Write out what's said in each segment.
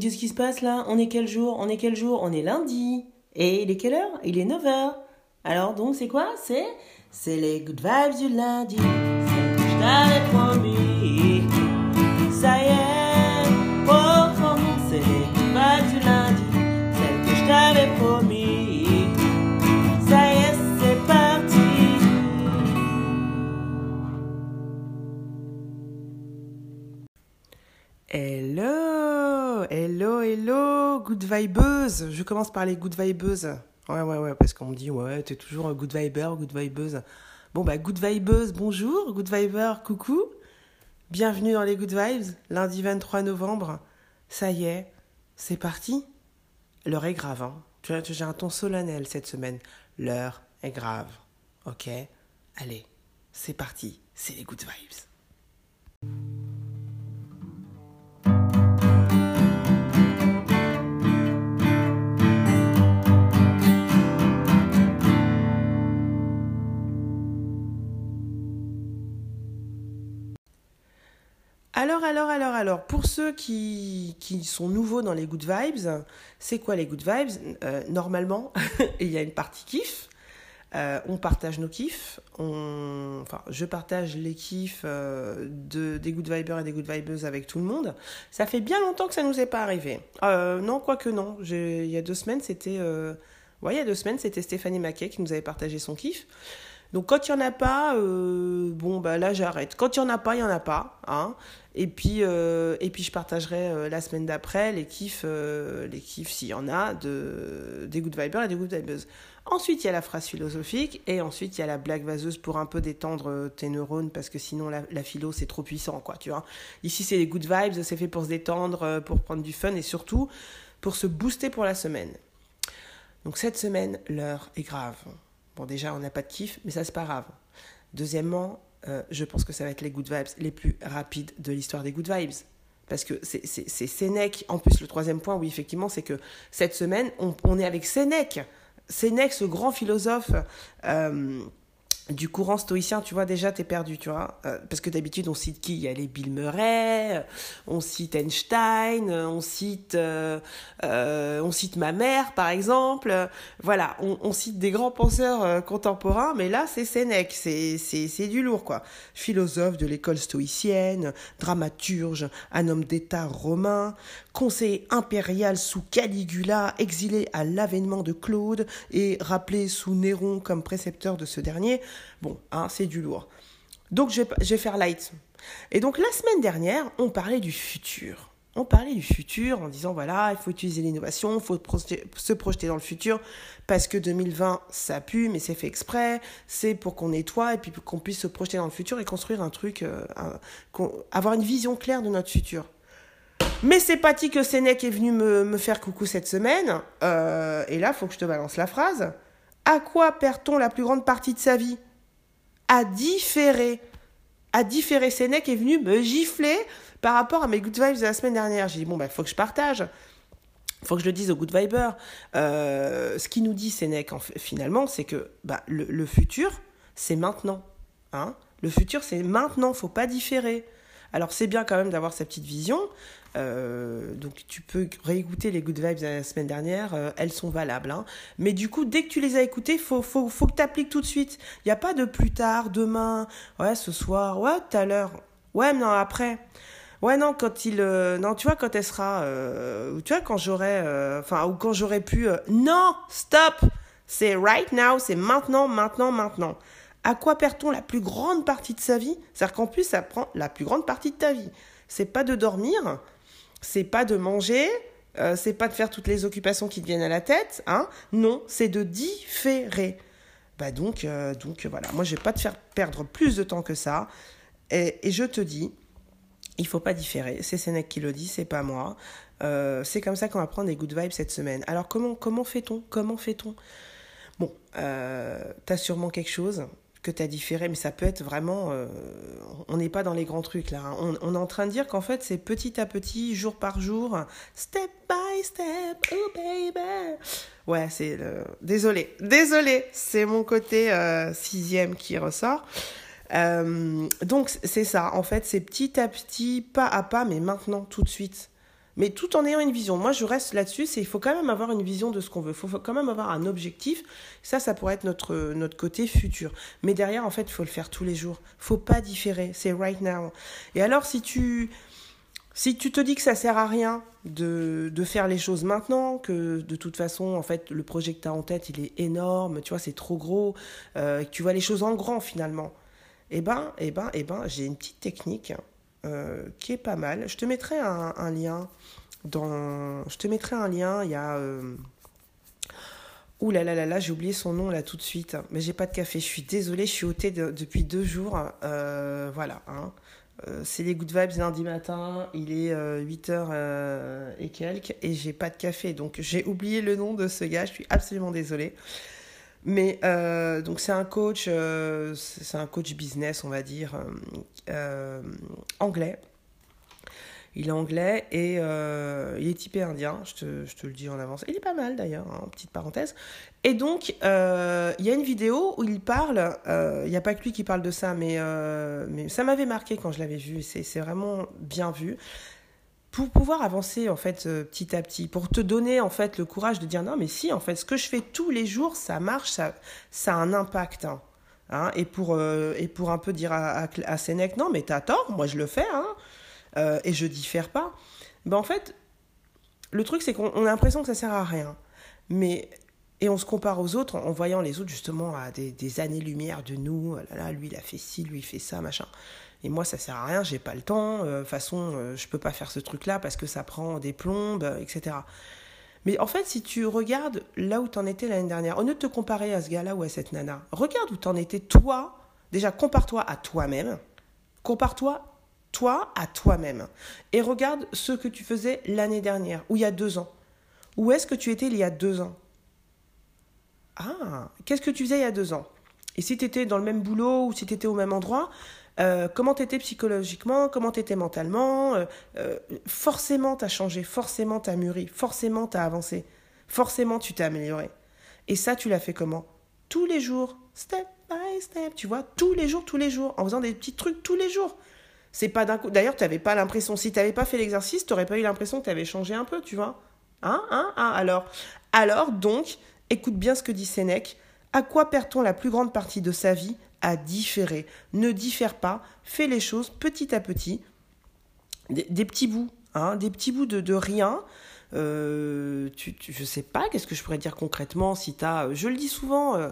qu'est-ce qui se passe là? On est quel jour? On est quel jour? On est lundi. Et il est quelle heure? Il est 9h. Alors donc c'est quoi? C'est c'est les good vibes du lundi. Ça y est, good vibeuse. Je commence par les good vibeuses. Ouais, ouais, ouais, parce qu'on me dit, ouais, t'es toujours good viber, good vibeuse. Bon, bah, good vibeuse, bonjour, good viber, coucou. Bienvenue dans les good vibes, lundi 23 novembre. Ça y est, c'est parti. L'heure est grave, hein. J'ai un ton solennel cette semaine. L'heure est grave. Ok? Allez, c'est parti, c'est les good vibes. Alors, alors, alors, alors, pour ceux qui, sont nouveaux dans les good vibes, c'est quoi les good vibes? Euh, Normalement, il y a une partie kiff. Euh, on partage nos kiffs. Enfin, je partage les kiffs euh, de, des good vibers et des good vibeuses avec tout le monde. Ça fait bien longtemps que ça nous est pas arrivé. Non, quoique non. Il y a deux semaines, c'était... il y a deux semaines, c'était Stéphanie Maquet qui nous avait partagé son kiff. Donc quand il n'y en a pas, euh, bon bah là j'arrête. Quand il n'y en a pas, il n'y en a pas. Hein. Et, puis, euh, et puis je partagerai euh, la semaine d'après les kiffs, les kiffs s'il y en a, de, des good vibers et des good vibeuses. Ensuite il y a la phrase philosophique et ensuite il y a la blague vaseuse pour un peu détendre tes neurones parce que sinon la, la philo c'est trop puissant quoi, tu vois. Ici c'est les good vibes, c'est fait pour se détendre, pour prendre du fun et surtout pour se booster pour la semaine. Donc cette semaine, l'heure est grave. Déjà, on n'a pas de kiff, mais ça, c'est pas grave. Deuxièmement, euh, je pense que ça va être les good vibes les plus rapides de l'histoire des good vibes. Parce que c'est Sénèque. En plus, le troisième point, oui, effectivement, c'est que cette semaine, on, on est avec Sénèque. Sénèque, ce grand philosophe euh, du courant stoïcien, tu vois, déjà, t'es perdu, tu vois. Euh, parce que d'habitude, on cite qui? Il y a les Bill Murray, euh, on cite Einstein, euh, on cite, euh, euh, on cite ma mère, par exemple. Voilà, on, cite des grands penseurs contemporains, mais là, c'est Sénèque, c'est c'est- c'est du lourd, quoi. Philosophe de l'école stoïcienne, dramaturge, un homme d'État romain, conseiller impérial sous Caligula, exilé à l'avènement de Claude et rappelé sous Néron comme précepteur de ce dernier. Bon, hein, c'est du lourd. Donc je vais, faire light. Et donc la semaine dernière, on parlait du futur. On parlait du futur en disant voilà, il faut utiliser l'innovation, il faut se projeter dans le futur parce que 2020 ça pue, mais c'est fait exprès, c'est pour qu'on nettoie et puis qu'on puisse se projeter dans le futur et construire un truc, euh, avoir une vision claire de notre futur. Mais c'est Patty que Sénèque est venu me, me faire coucou cette semaine. Euh, et là, faut que je te balance la phrase. À quoi perd-on la plus grande partie de sa vie? À différer. À différer. Sénèque est venu me gifler par rapport à mes good vibes de la semaine dernière. J'ai dit, bon, bah, faut que je partage. faut que je le dise aux good vibers. Euh, ce qui nous dit Sénèque, finalement, c'est que bah, le, le futur, c'est maintenant. Hein le futur, c'est maintenant. faut pas différer. Alors, c'est bien quand même d'avoir sa petite vision. Euh, donc tu peux réécouter les good vibes de la semaine dernière, euh, elles sont valables. Hein. Mais du coup, dès que tu les as écoutées, faut, faut, que tu appliques tout de suite. Il n'y a pas de plus tard, demain, ouais, ce soir, ouais, tout à l'heure, ouais, mais non, après. Ouais, non, quand il. euh, non, tu vois, quand elle sera. tu vois, quand j'aurai. Enfin, ou quand j'aurai pu. non, stop C'est right now, c'est maintenant, maintenant, maintenant. À quoi perd-on la plus grande partie de sa vie? C'est-à-dire qu'en plus, ça prend la plus grande partie de ta vie. C'est pas de dormir, c'est pas de manger, euh, c'est pas de faire toutes les occupations qui te viennent à la tête, hein. Non, c'est de différer. Bah donc, euh, donc voilà, moi je vais pas te faire perdre plus de temps que ça. Et, je te dis, il faut pas différer. C'est Sénèque qui le dit, c'est pas moi. Euh, c'est comme ça qu'on va prendre des good vibes cette semaine. Alors comment comment fait-on? Comment fait-on? Bon, t'as sûrement quelque chose que t'as différé, mais ça peut être vraiment. euh, on n'est pas dans les grands trucs là. hein. On, est en train de dire qu'en fait c'est petit à petit, jour par jour, step by step, oh baby. Ouais, c'est. Désolé, désolé, c'est mon côté euh, sixième qui ressort. Euh, donc c'est ça, en fait, c'est petit à petit, pas à pas, mais maintenant, tout de suite. Mais tout en ayant une vision. Moi, je reste là-dessus, c'est il faut quand même avoir une vision de ce qu'on veut. Il faut quand même avoir un objectif. Ça, ça pourrait être notre, notre côté futur. Mais derrière, en fait, il faut le faire tous les jours. faut pas différer. C'est right now. Et alors, si tu, si tu te dis que ça sert à rien de, de faire les choses maintenant, que de toute façon, en fait, le projet que tu as en tête, il est énorme, tu vois, c'est trop gros, euh, que tu vois les choses en grand finalement, eh ben, eh ben, eh ben, j'ai une petite technique euh, qui est pas mal. Je te mettrai un, lien dans. Je te mettrai un lien. Il y a. Euh... Ouh là là là là, j'ai oublié son nom là tout de suite. Mais j'ai pas de café. Je suis désolée, je suis de, depuis deux jours. Euh, voilà. Hein. Euh, c'est les Good Vibes lundi matin, il est 8h euh, euh, et quelques, et j'ai pas de café. Donc j'ai oublié le nom de ce gars, je suis absolument désolée. Mais donc c'est un coach, c'est un coach business, on va dire, anglais. Il est anglais et euh, il est typé indien, je te, je te, le dis en avance. Il est pas mal d'ailleurs, hein, petite parenthèse. Et donc, euh, il y a une vidéo où il parle, euh, il n'y a pas que lui qui parle de ça, mais, mais ça m'avait marqué quand je l'avais vu, c'est vraiment bien vu. Pour pouvoir avancer en fait petit à petit, pour te donner en fait le courage de dire non mais si en fait ce que je fais tous les jours ça marche, ça, ça a un impact. Hein. Hein, et, pour, et pour un peu dire à, à, Sénèque, non mais t'as tort, moi je le fais, hein, euh, et je diffère pas, ben en fait, le truc c'est qu'on a l'impression que ça sert à rien. Mais et on se compare aux autres en, voyant les autres justement à des, années-lumière de nous. Oh là, là, lui il a fait ci, lui il fait ça, machin. Et moi ça sert à rien, j'ai pas le temps. De euh, façon, euh, je peux pas faire ce truc-là parce que ça prend des plombes, etc. Mais en fait, si tu regardes là où t'en étais l'année dernière, au lieu de te comparer à ce gars-là ou à cette nana, regarde où t'en étais toi. Déjà, compare-toi à toi-même. Compare-toi toi à toi-même. Et regarde ce que tu faisais l'année dernière, ou il y a deux ans. Où est-ce que tu étais il y a deux ans? Ah, qu'est-ce que tu faisais il y a deux ans? Et si tu étais dans le même boulot ou si tu étais au même endroit, euh, comment tu étais psychologiquement, comment tu étais mentalement euh, euh, Forcément, tu as changé, forcément, tu as mûri, forcément, tu as avancé, forcément, tu t'es amélioré. Et ça, tu l'as fait comment? Tous les jours, step by step, tu vois, tous les jours, tous les jours, en faisant des petits trucs tous les jours. C'est pas d'un. D'ailleurs, tu n'avais pas l'impression, si tu n'avais pas fait l'exercice, tu n'aurais pas eu l'impression que tu avais changé un peu, tu vois. Hein, hein, hein, alors? Alors, donc, écoute bien ce que dit Sénèque. À quoi perd-on la plus grande partie de sa vie À différer. Ne diffère pas, fais les choses petit à petit. Des, petits bouts, hein, des petits bouts de, rien. Euh, tu, je sais pas, qu'est-ce que je pourrais dire concrètement si tu as. Je le dis souvent. Euh,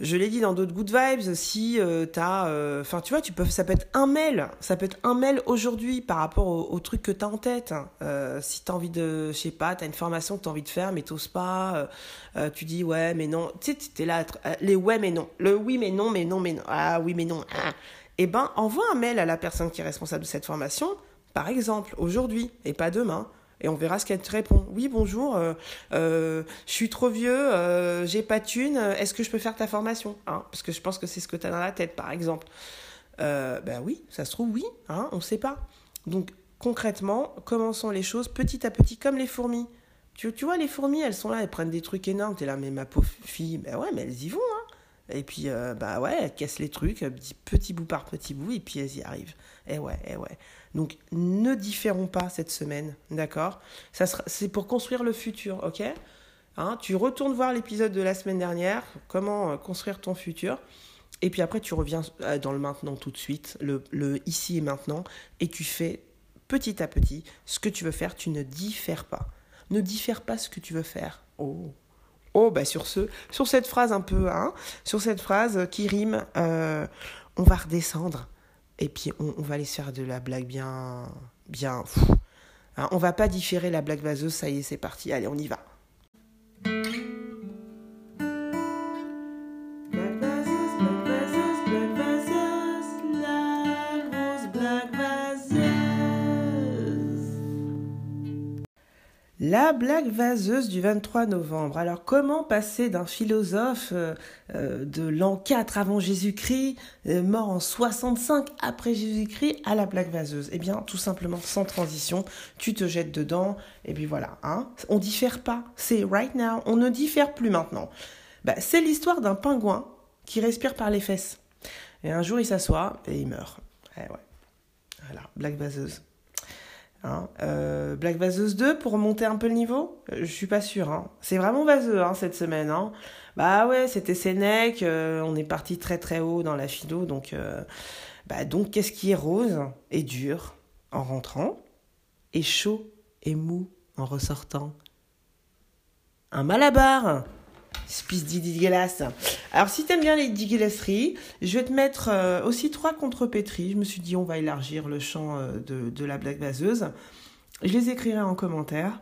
je l'ai dit dans d'autres good vibes, si euh, t'as, euh, enfin tu vois, tu peux, ça peut être un mail, ça peut être un mail aujourd'hui par rapport au, truc que t'as en tête. Euh, si t'as envie de, je sais pas, t'as une formation que t'as envie de faire mais t'oses pas, euh, tu dis ouais mais non, tu sais, t'es là, les ouais mais non, le oui mais non mais non mais non, ah oui mais non, ah. eh ben envoie un mail à la personne qui est responsable de cette formation, par exemple aujourd'hui et pas demain et on verra ce qu'elle te répond. Oui, bonjour, euh, euh, je suis trop vieux, euh, j'ai pas de thune, est-ce que je peux faire ta formation hein? Parce que je pense que c'est ce que tu as dans la tête, par exemple. ben oui, ça se trouve, oui, hein, on ne sait pas. Donc, concrètement, commençons les choses petit à petit, comme les fourmis. Tu, tu vois, les fourmis, elles sont là, elles prennent des trucs énormes. Tu es là, mais ma pauvre fille, ben ouais, mais elles y vont, hein. Et puis, bah ouais, elles cassent les trucs, petit, petit bout par petit bout, et puis elles y arrivent. Eh ouais, eh ouais. Donc ne différons pas cette semaine, d'accord? C'est pour construire le futur, ok? Hein, Tu retournes voir l'épisode de la semaine dernière, comment euh, construire ton futur. Et puis après, tu reviens euh, dans le maintenant tout de suite, le, le ici et maintenant, et tu fais petit à petit ce que tu veux faire. Tu ne diffères pas. Ne diffère pas ce que tu veux faire. Oh, oh, bah sur ce, sur cette phrase un peu, hein, sur cette phrase qui rime, euh, on va redescendre et puis on, va aller se faire de la blague bien, bien. Hein, on va pas différer la blague vaseuse, ça y est, c'est parti, allez, on y va. La blague vaseuse du 23 novembre. Alors comment passer d'un philosophe euh, euh, de l'an 4 avant Jésus-Christ, euh, mort en 65 après Jésus-Christ, à la blague vaseuse? Eh bien tout simplement sans transition, tu te jettes dedans et puis voilà. Hein on diffère pas, c'est right now, on ne diffère plus maintenant. Bah, c'est l'histoire d'un pingouin qui respire par les fesses. Et un jour il s'assoit et il meurt. Eh. Voilà, blague vaseuse. Hein. Euh, Black Vaseuse 2 pour remonter un peu le niveau Je suis pas sûre. Hein. C'est vraiment vaseux hein, cette semaine. Hein. Bah ouais, c'était Sénèque, on est parti très très haut dans la philo, donc, bah donc qu'est-ce qui est rose et dur en rentrant et chaud et mou en ressortant? Un malabar Spice dégueulasse. Alors, si t'aimes bien les dégueulasseries, je vais te mettre euh, aussi trois contrepétries. Je me suis dit, on va élargir le champ euh, de, la blague vaseuse. Je les écrirai en commentaire.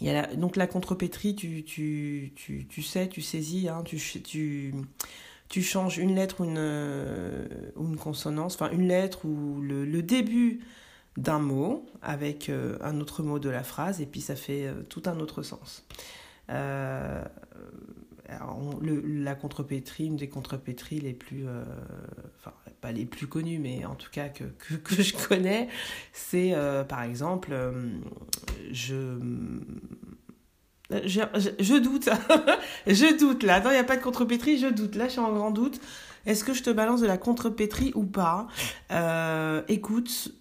Il y a donc la contrepétrie, tu, tu, tu, sais, tu saisis, hein, tu, changes une lettre ou une, euh, une consonance, enfin une lettre ou le début d'un mot avec un autre mot de la phrase et puis ça fait tout un autre sens. Euh, la contrepétrie, une des contrepétries les plus, euh, enfin pas les plus connues, mais en tout cas que, je connais, c'est euh, par exemple, je, je, je, doute, je doute là, non il n'y a pas de contrepétrie, je doute, là je suis en grand doute, est-ce que je te balance de la contrepétrie ou pas? Écoute,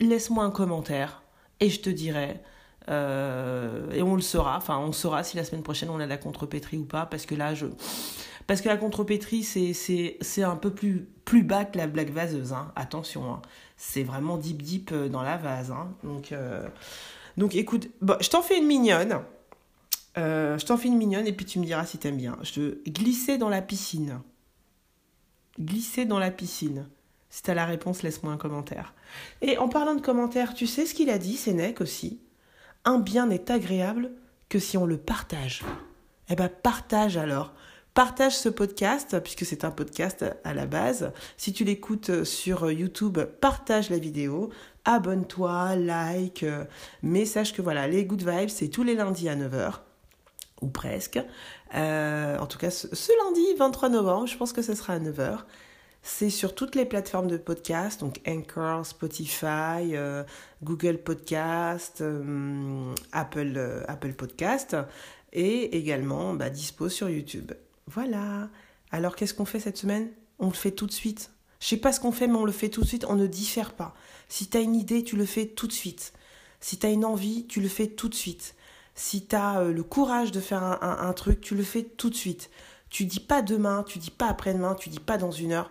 laisse-moi un commentaire et je te dirai. Euh, et on le saura, enfin on saura si la semaine prochaine on a la contrepétrie ou pas, parce que là je... Parce que la contrepétrie c'est, c'est, c'est un peu plus, plus bas que la blague vaseuse, hein. attention, hein. c'est vraiment deep deep euh, dans la vase. Hein. Donc, euh... donc écoute, je t'en fais une mignonne. Je t'en fais une mignonne et puis tu me diras si t'aimes bien. Je glisser dans la piscine. Glisser dans la piscine. Si t'as la réponse, laisse-moi un commentaire. Et en parlant de commentaires, tu sais ce qu'il a dit, Sénèque aussi? Un bien n'est agréable que si on le partage. Eh ben partage alors. Partage ce podcast, puisque c'est un podcast à la base. Si tu l'écoutes sur YouTube, partage la vidéo, abonne-toi, like, mais sache que voilà, les Good Vibes, c'est tous les lundis à 9h, ou presque. Euh, en tout cas, ce, lundi 23 novembre, je pense que ce sera à 9h. C'est sur toutes les plateformes de podcast, donc Anchor, Spotify, euh, Google Podcast, euh, Apple, euh, Apple Podcast, et également bah, dispo sur YouTube. Voilà. Alors qu'est-ce qu'on fait cette semaine? On le fait tout de suite. Je sais pas ce qu'on fait, mais on le fait tout de suite. On ne diffère pas. Si tu as une idée, tu le fais tout de suite. Si tu as une envie, tu le fais tout de suite. Si tu as le courage de faire un, un truc, tu le fais tout de suite. Tu dis pas demain, tu dis pas après-demain, tu dis pas dans une heure.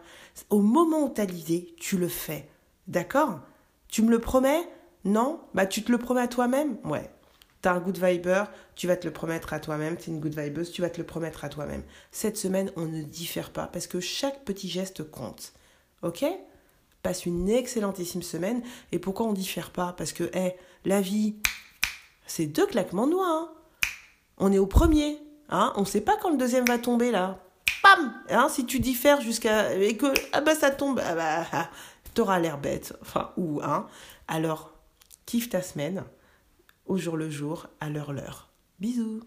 Au moment où tu as l'idée, tu le fais. D'accord? Tu me le promets? Non? Bah tu te le promets à toi-même? Ouais. T'es un good viber, tu vas te le promettre à toi-même. T'es une good vibeuse, tu vas te le promettre à toi-même. Cette semaine, on ne diffère pas parce que chaque petit geste compte. Ok? Passe une excellentissime semaine. Et pourquoi on diffère pas? Parce que, hé, la vie, c'est deux claquements de doigts. Hein. on est au premier. Hein on ne sait pas quand le deuxième va tomber là. Hein Si tu diffères jusqu'à. et que. Ah bah ça tombe. Ah bah. Ah, t'auras l'air bête. Enfin, ou, hein. Alors, kiffe ta semaine. Au jour le jour, à l'heure l'heure. Bisous